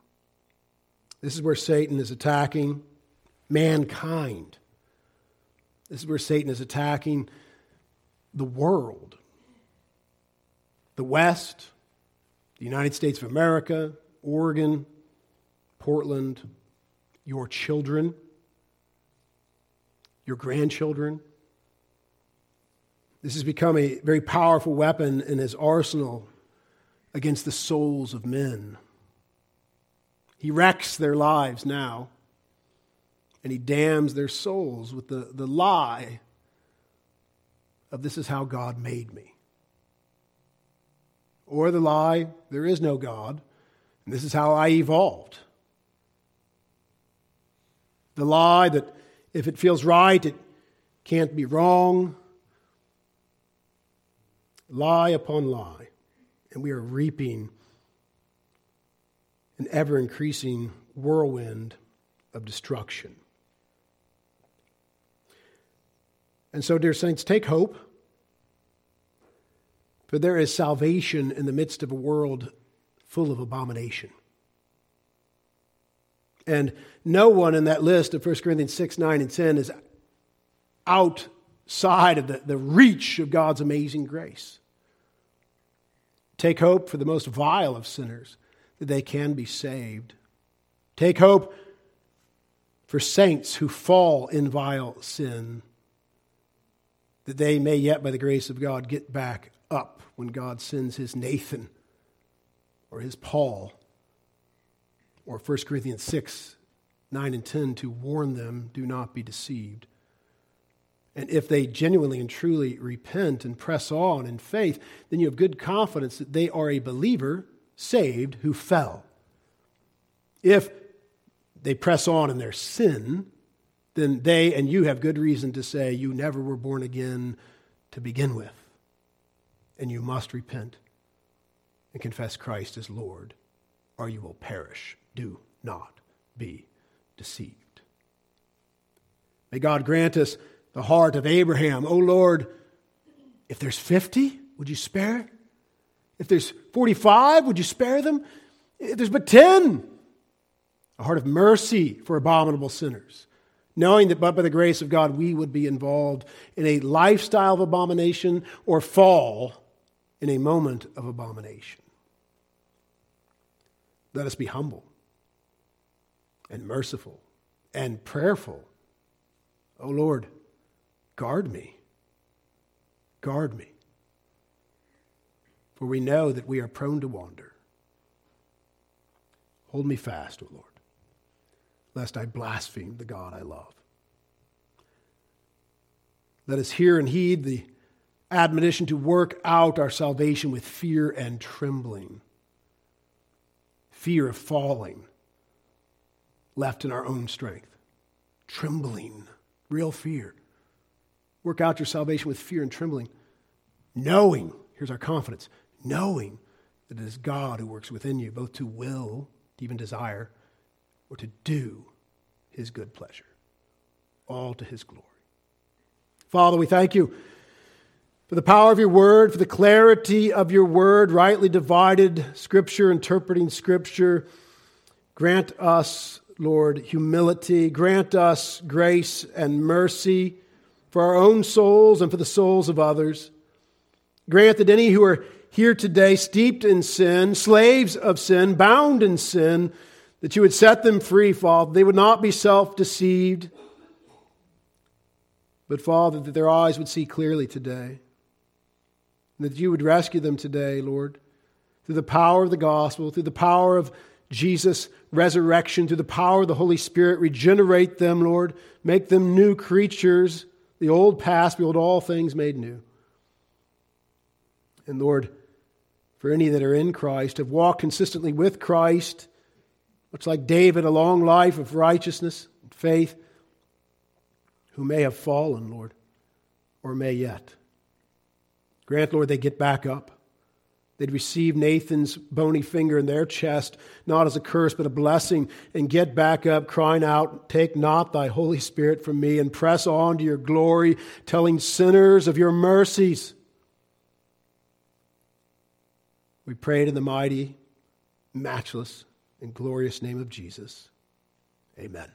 Speaker 1: This is where Satan is attacking mankind. This is where Satan is attacking the world, the West, the United States of America, Oregon, Portland, your children, your grandchildren. This has become a very powerful weapon in his arsenal against the souls of men. He wrecks their lives now, and he damns their souls with the, the lie of this is how God made me. Or the lie, there is no God, and this is how I evolved. The lie that if it feels right, it can't be wrong. Lie upon lie. And we are reaping an ever increasing whirlwind of destruction. And so, dear saints, take hope. For there is salvation in the midst of a world full of abomination. And no one in that list of 1 Corinthians 6, 9, and 10 is outside of the, the reach of God's amazing grace. Take hope for the most vile of sinners that they can be saved. Take hope for saints who fall in vile sin that they may yet, by the grace of God, get back up when God sends his Nathan or his Paul or 1 Corinthians 6, 9 and 10 to warn them, do not be deceived. And if they genuinely and truly repent and press on in faith, then you have good confidence that they are a believer saved who fell. If they press on in their sin, then they and you have good reason to say you never were born again to begin with. And you must repent and confess Christ as Lord, or you will perish. Do not be deceived. May God grant us the heart of Abraham. Oh Lord, if there's 50, would you spare it? If there's 45, would you spare them? If there's but 10, a heart of mercy for abominable sinners, knowing that but by the grace of God we would be involved in a lifestyle of abomination or fall in a moment of abomination. Let us be humble and merciful and prayerful. Oh Lord, guard me. Guard me. For we know that we are prone to wander. Hold me fast, O Lord, lest I blaspheme the God I love. Let us hear and heed the admonition to work out our salvation with fear and trembling, fear of falling left in our own strength. trembling, real fear. Work out your salvation with fear and trembling, knowing, here's our confidence, knowing that it is God who works within you, both to will, to even desire, or to do his good pleasure, all to his glory. Father, we thank you for the power of your word, for the clarity of your word, rightly divided scripture, interpreting scripture. Grant us, Lord, humility. Grant us grace and mercy for our own souls and for the souls of others. Grant that any who are here today steeped in sin, slaves of sin, bound in sin, that you would set them free, Father. They would not be self deceived, but, Father, that their eyes would see clearly today that you would rescue them today, Lord, through the power of the gospel, through the power of Jesus' resurrection, through the power of the Holy Spirit. Regenerate them, Lord. Make them new creatures. The old past, behold, all things made new. And Lord, for any that are in Christ, have walked consistently with Christ, much like David, a long life of righteousness and faith, who may have fallen, Lord, or may yet. Grant, Lord, they get back up. They'd receive Nathan's bony finger in their chest, not as a curse, but a blessing, and get back up, crying out, Take not thy Holy Spirit from me, and press on to your glory, telling sinners of your mercies. We prayed in the mighty, matchless, and glorious name of Jesus. Amen.